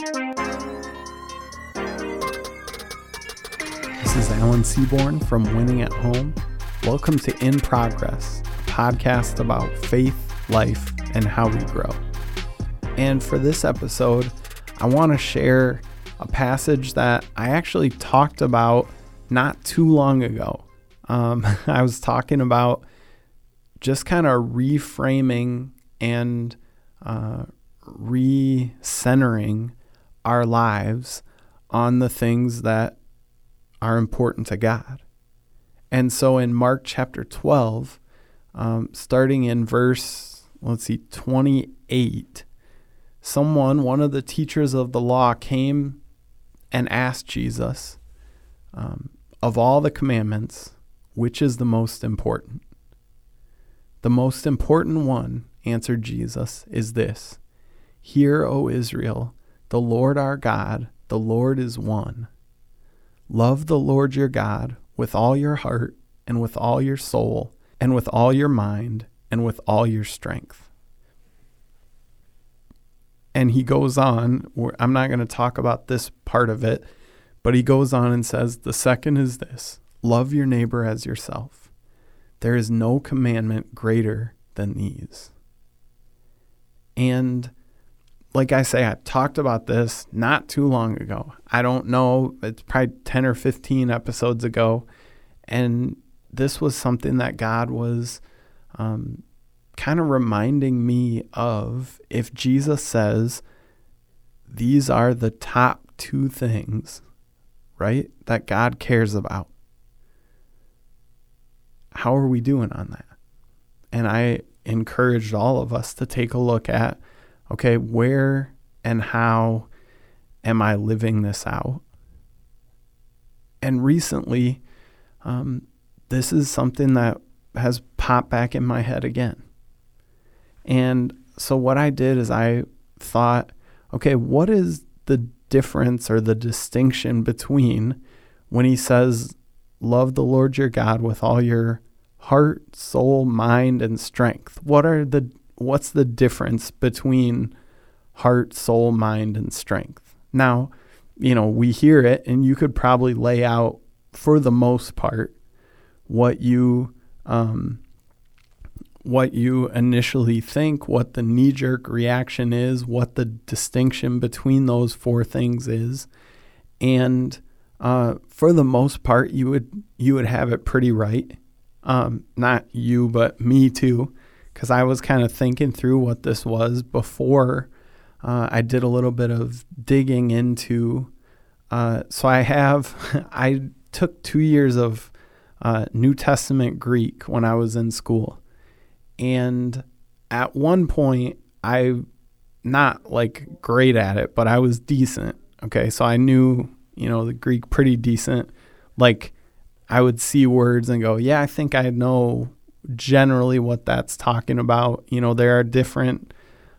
This is Alan Seaborn from Winning at Home. Welcome to In Progress, a podcast about faith, life, and how we grow. And for this episode, I want to share a passage that I actually talked about not too long ago. Um, I was talking about just kind of reframing and uh, recentering our lives on the things that are important to God. And so in Mark chapter 12, um, starting in verse, let's see, 28, someone, one of the teachers of the law, came and asked Jesus, um, of all the commandments, which is the most important? The most important one, answered Jesus, is this Hear, O Israel, the Lord our God, the Lord is one. Love the Lord your God with all your heart, and with all your soul, and with all your mind, and with all your strength. And he goes on, I'm not going to talk about this part of it, but he goes on and says, The second is this love your neighbor as yourself. There is no commandment greater than these. And like I say, I talked about this not too long ago. I don't know, it's probably 10 or 15 episodes ago. And this was something that God was um, kind of reminding me of. If Jesus says, these are the top two things, right, that God cares about, how are we doing on that? And I encouraged all of us to take a look at okay, where and how am I living this out? And recently, um, this is something that has popped back in my head again. And so, what I did is I thought, okay, what is the difference or the distinction between when he says, Love the Lord your God with all your heart, soul, mind, and strength? What are the what's the difference between heart, soul, mind, and strength? Now, you know, we hear it, and you could probably lay out for the most part what you um, what you initially think, what the knee jerk reaction is, what the distinction between those four things is, and uh, for the most part, you would you would have it pretty right. Um, not you, but me too because I was kind of thinking through what this was before uh, I did a little bit of digging into. Uh, so I have, I took two years of uh, New Testament Greek when I was in school. And at one point, I, not like great at it, but I was decent. Okay. So I knew, you know, the Greek pretty decent. Like I would see words and go, yeah, I think I know generally what that's talking about. You know, there are different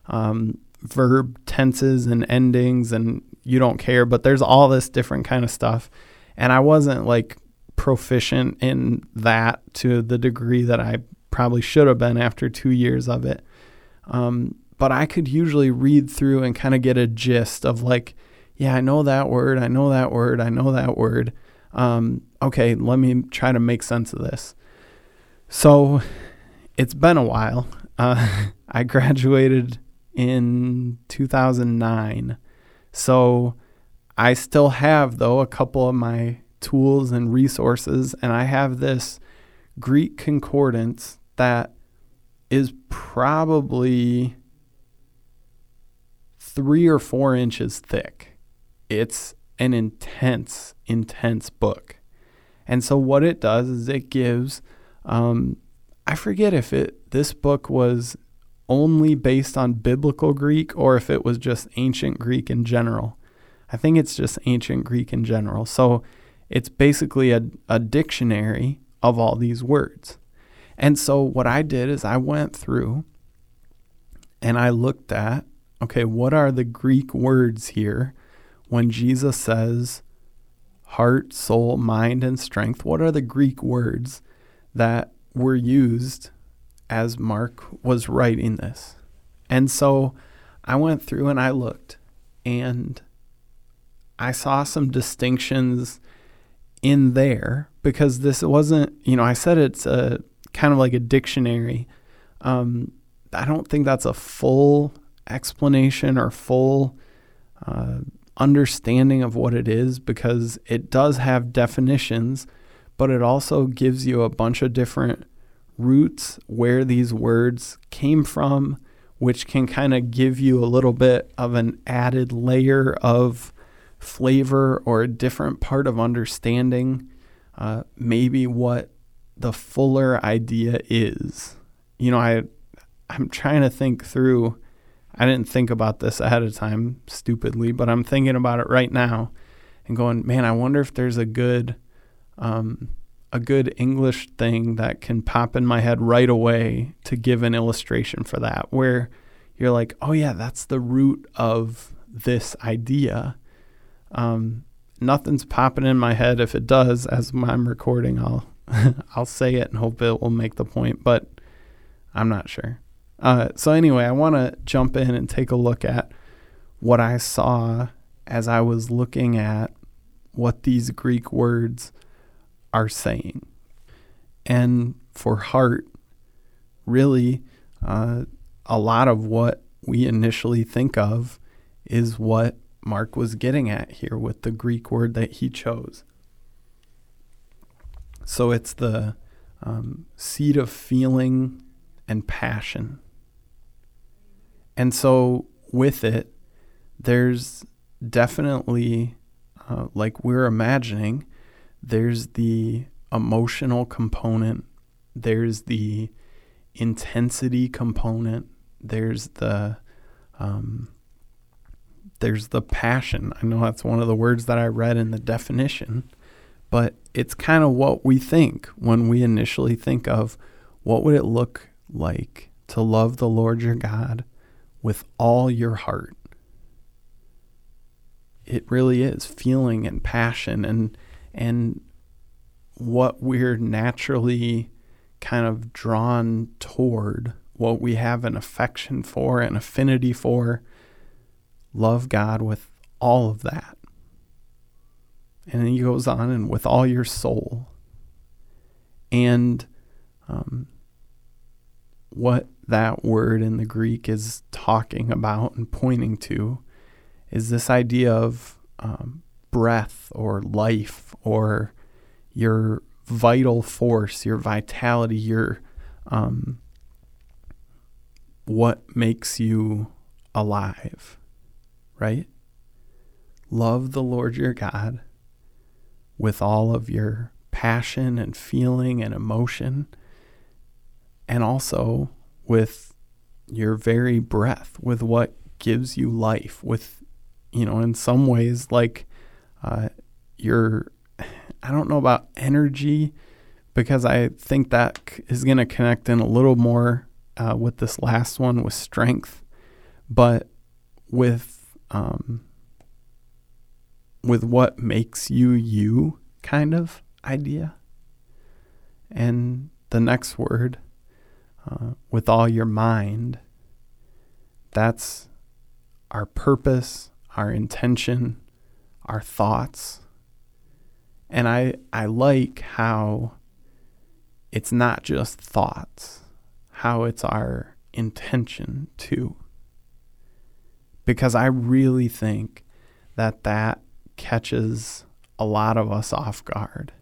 um, verb tenses and endings, and you don't care, but there's all this different kind of stuff. And I wasn't like proficient in that to the degree that I probably should have been after two years of it. Um, but I could usually read through and kind of get a gist of like, yeah, I know that word, I know that word, I know that word. Um, okay, let me try to make sense of this. So it's been a while. Uh, I graduated in 2009. So I still have, though, a couple of my tools and resources, and I have this Greek concordance that is probably three or four inches thick. It's an intense, intense book. And so, what it does is it gives um, I forget if it this book was only based on biblical Greek or if it was just ancient Greek in general. I think it's just ancient Greek in general. So it's basically a, a dictionary of all these words. And so what I did is I went through and I looked at okay, what are the Greek words here when Jesus says heart, soul, mind, and strength? What are the Greek words that were used as Mark was writing this. And so I went through and I looked, and I saw some distinctions in there because this wasn't, you know, I said it's a kind of like a dictionary. Um, I don't think that's a full explanation or full uh, understanding of what it is because it does have definitions, but it also gives you a bunch of different roots where these words came from, which can kind of give you a little bit of an added layer of flavor or a different part of understanding uh, maybe what the fuller idea is. You know, I I'm trying to think through. I didn't think about this ahead of time, stupidly, but I'm thinking about it right now, and going, man, I wonder if there's a good, um, a good English thing that can pop in my head right away to give an illustration for that, where you're like, oh yeah, that's the root of this idea. Um, nothing's popping in my head. If it does, as I'm recording, I'll I'll say it and hope it will make the point, but I'm not sure. Uh, so anyway, I want to jump in and take a look at what I saw as I was looking at what these Greek words are saying. And for heart, really, uh, a lot of what we initially think of is what Mark was getting at here with the Greek word that he chose. So it's the um, seed of feeling and passion. And so with it, there's definitely, uh, like we're imagining, there's the emotional component, there's the intensity component, there's the um, there's the passion. I know that's one of the words that I read in the definition, but it's kind of what we think when we initially think of what would it look like to love the Lord your God with all your heart. It really is feeling and passion and and what we're naturally kind of drawn toward, what we have an affection for, an affinity for Love God with all of that. And he goes on, and with all your soul. And um, what that word in the Greek is talking about and pointing to is this idea of um, breath or life or your vital force, your vitality, your um, what makes you alive right? Love the Lord your God with all of your passion and feeling and emotion, and also with your very breath, with what gives you life, with, you know, in some ways, like uh, your, I don't know about energy, because I think that is going to connect in a little more uh, with this last one with strength, but with um, with what makes you you kind of idea. And the next word, uh, with all your mind, that's our purpose, our intention, our thoughts. And I, I like how it's not just thoughts, how it's our intention too because I really think that that catches a lot of us off guard.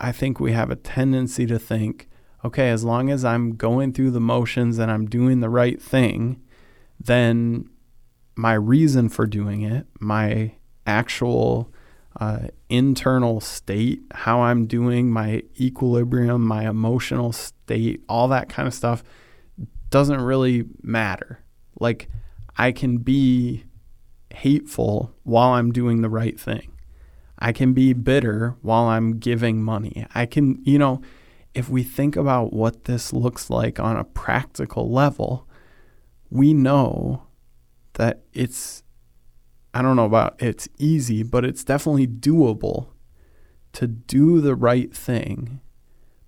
I think we have a tendency to think, okay, as long as I'm going through the motions and I'm doing the right thing, then my reason for doing it, my actual uh, internal state, how I'm doing, my equilibrium, my emotional state, all that kind of stuff doesn't really matter. Like, I can be hateful while I'm doing the right thing. I can be bitter while I'm giving money. I can, you know, if we think about what this looks like on a practical level, we know that it's, I don't know about it's easy, but it's definitely doable to do the right thing,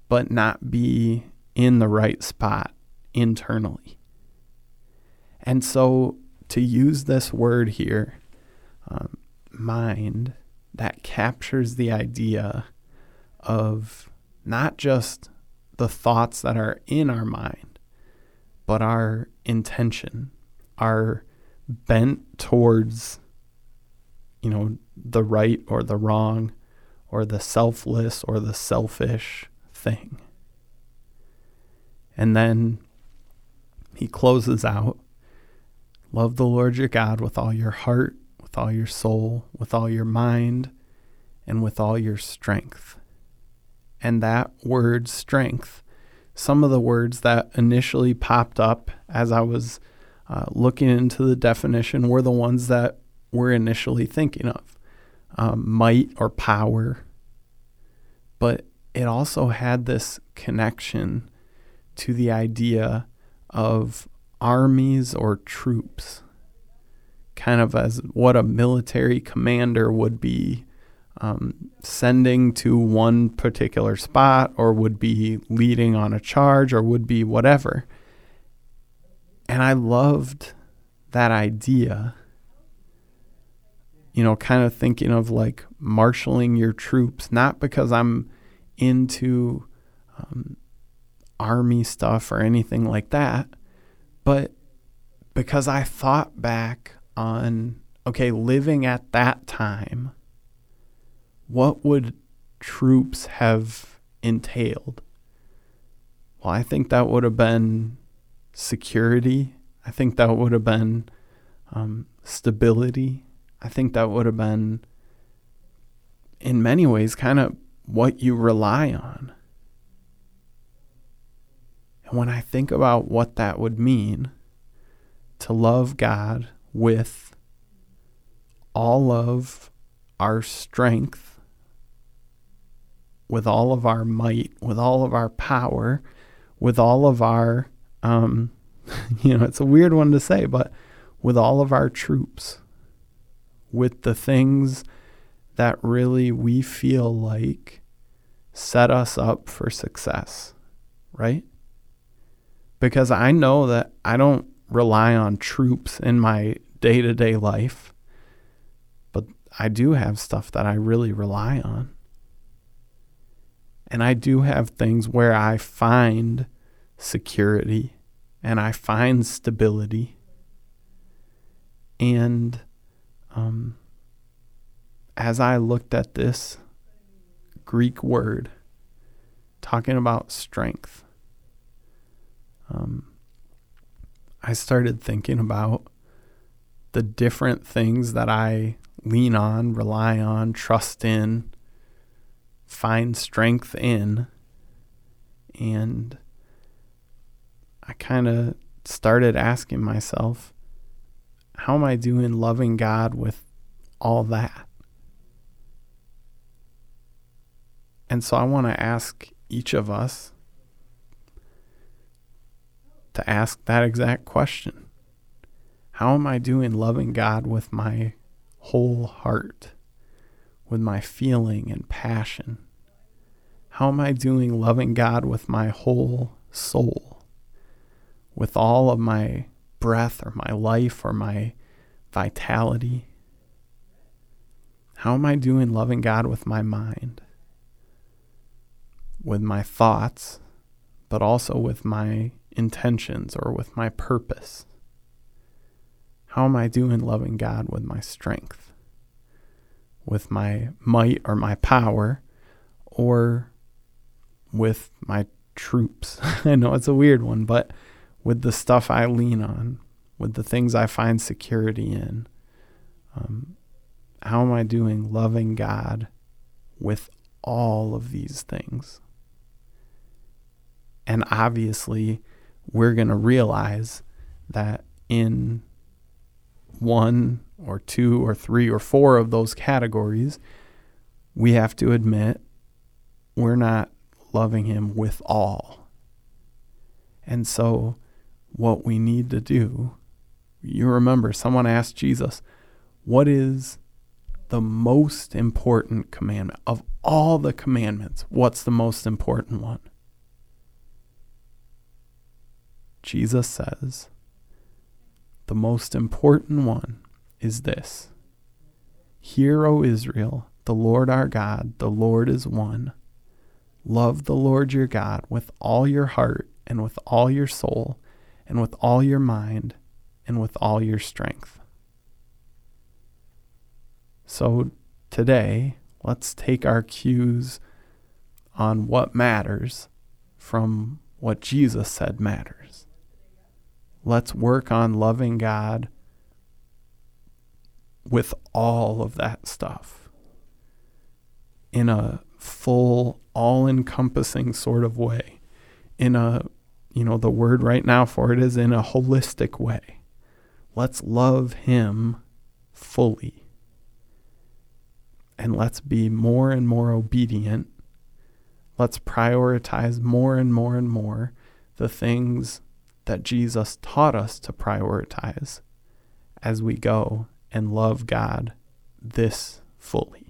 but not be in the right spot internally. And so to use this word here, um, mind that captures the idea of not just the thoughts that are in our mind, but our intention, our bent towards, you know, the right or the wrong, or the selfless or the selfish thing. And then he closes out Love the Lord your God with all your heart, with all your soul, with all your mind, and with all your strength. And that word strength, some of the words that initially popped up as I was uh, looking into the definition were the ones that we're initially thinking of um, might or power. But it also had this connection to the idea of armies or troops, kind of as what a military commander would be um, sending to one particular spot or would be leading on a charge or would be whatever. And I loved that idea, you know, kind of thinking of like marshaling your troops, not because I'm into um, army stuff or anything like that, but because I thought back on, okay, living at that time, what would troops have entailed? Well, I think that would have been security. I think that would have been um, stability. I think that would have been, in many ways, kind of what you rely on. And when I think about what that would mean to love God with all of our strength, with all of our might, with all of our power, with all of our, um, you know, it's a weird one to say, but with all of our troops, with the things that really we feel like set us up for success, right? because I know that I don't rely on troops in my day to day life, but I do have stuff that I really rely on. And I do have things where I find security and I find stability. And um, as I looked at this Greek word talking about strength, um, I started thinking about the different things that I lean on, rely on, trust in, find strength in. And I kind of started asking myself, how am I doing loving God with all that? And so I want to ask each of us to ask that exact question How am I doing loving God with my whole heart, with my feeling and passion? How am I doing loving God with my whole soul, with all of my breath or my life or my vitality? How am I doing loving God with my mind, with my thoughts, but also with my intentions or with my purpose? How am I doing loving God with my strength, with my might or my power, or with my troops? I know it's a weird one, but with the stuff I lean on, with the things I find security in. Um, how am I doing loving God with all of these things? And obviously, we're going to realize that in one or two or three or four of those categories, we have to admit we're not loving Him with all. And so, what we need to do, you remember, someone asked Jesus, What is the most important commandment? Of all the commandments, what's the most important one? Jesus says, the most important one is this Hear, O Israel, the Lord our God, the Lord is one. Love the Lord your God with all your heart and with all your soul and with all your mind and with all your strength. So today, let's take our cues on what matters from what Jesus said matters. Let's work on loving God with all of that stuff in a full, all encompassing sort of way. In a, you know, the word right now for it is in a holistic way. Let's love Him fully. And let's be more and more obedient. Let's prioritize more and more and more the things that Jesus taught us to prioritize as we go and love God this fully.